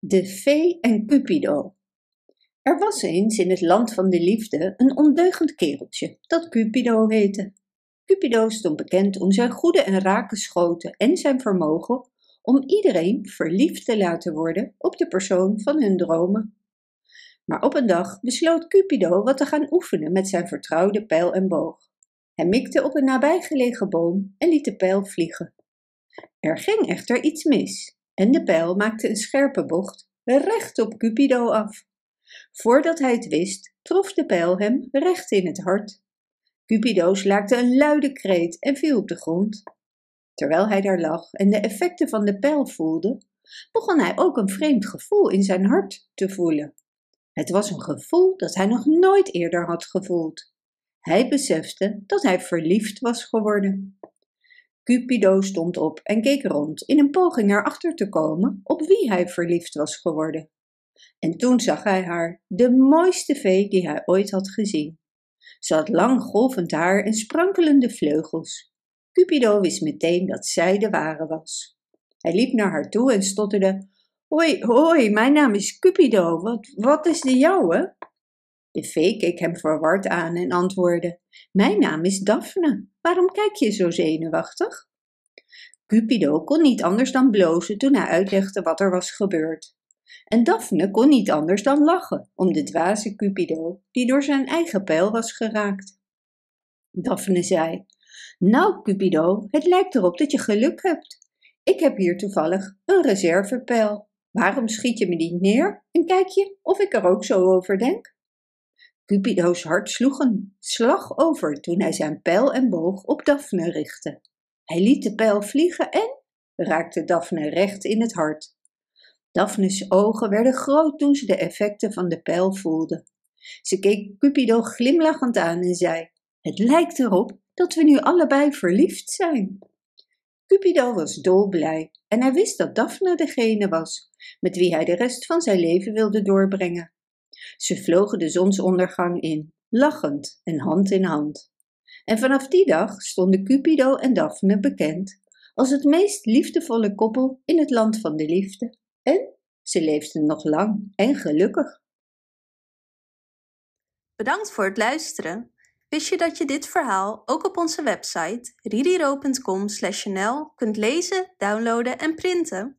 De Fee en Cupido. Er was eens in het land van de liefde een ondeugend kereltje dat Cupido heette. Cupido stond bekend om zijn goede en rake schoten en zijn vermogen om iedereen verliefd te laten worden op de persoon van hun dromen. Maar op een dag besloot Cupido wat te gaan oefenen met zijn vertrouwde pijl en boog. Hij mikte op een nabijgelegen boom en liet de pijl vliegen. Er ging echter iets mis en de pijl maakte een scherpe bocht recht op Cupido af. Voordat hij het wist, trof de pijl hem recht in het hart. Cupido slaakte een luide kreet en viel op de grond. Terwijl hij daar lag en de effecten van de pijl voelde, begon hij ook een vreemd gevoel in zijn hart te voelen. Het was een gevoel dat hij nog nooit eerder had gevoeld. Hij besefte dat hij verliefd was geworden. Cupido stond op en keek rond in een poging erachter te komen op wie hij verliefd was geworden. En toen zag hij haar, de mooiste vee die hij ooit had gezien. Ze had lang golvend haar en sprankelende vleugels. Cupido wist meteen dat zij de ware was. Hij liep naar haar toe en stotterde: Hoi, hoi, mijn naam is Cupido. Wat, wat is de jouwe? De vee keek hem verward aan en antwoordde: Mijn naam is Daphne. Waarom kijk je zo zenuwachtig? Cupido kon niet anders dan blozen toen hij uitlegde wat er was gebeurd. En Daphne kon niet anders dan lachen om de dwaze Cupido, die door zijn eigen pijl was geraakt. Daphne zei: Nou, Cupido, het lijkt erop dat je geluk hebt. Ik heb hier toevallig een reservepijl. Waarom schiet je me niet neer en kijk je of ik er ook zo over denk? Cupido's hart sloeg een slag over toen hij zijn pijl en boog op Daphne richtte. Hij liet de pijl vliegen en raakte Daphne recht in het hart. Daphne's ogen werden groot toen ze de effecten van de pijl voelde. Ze keek Cupido glimlachend aan en zei: Het lijkt erop dat we nu allebei verliefd zijn. Cupido was dolblij en hij wist dat Daphne degene was met wie hij de rest van zijn leven wilde doorbrengen. Ze vlogen de zonsondergang in, lachend en hand in hand. En vanaf die dag stonden Cupido en Daphne bekend als het meest liefdevolle koppel in het land van de liefde. En ze leefden nog lang en gelukkig. Bedankt voor het luisteren. Wist je dat je dit verhaal ook op onze website ririro.com/nl kunt lezen, downloaden en printen?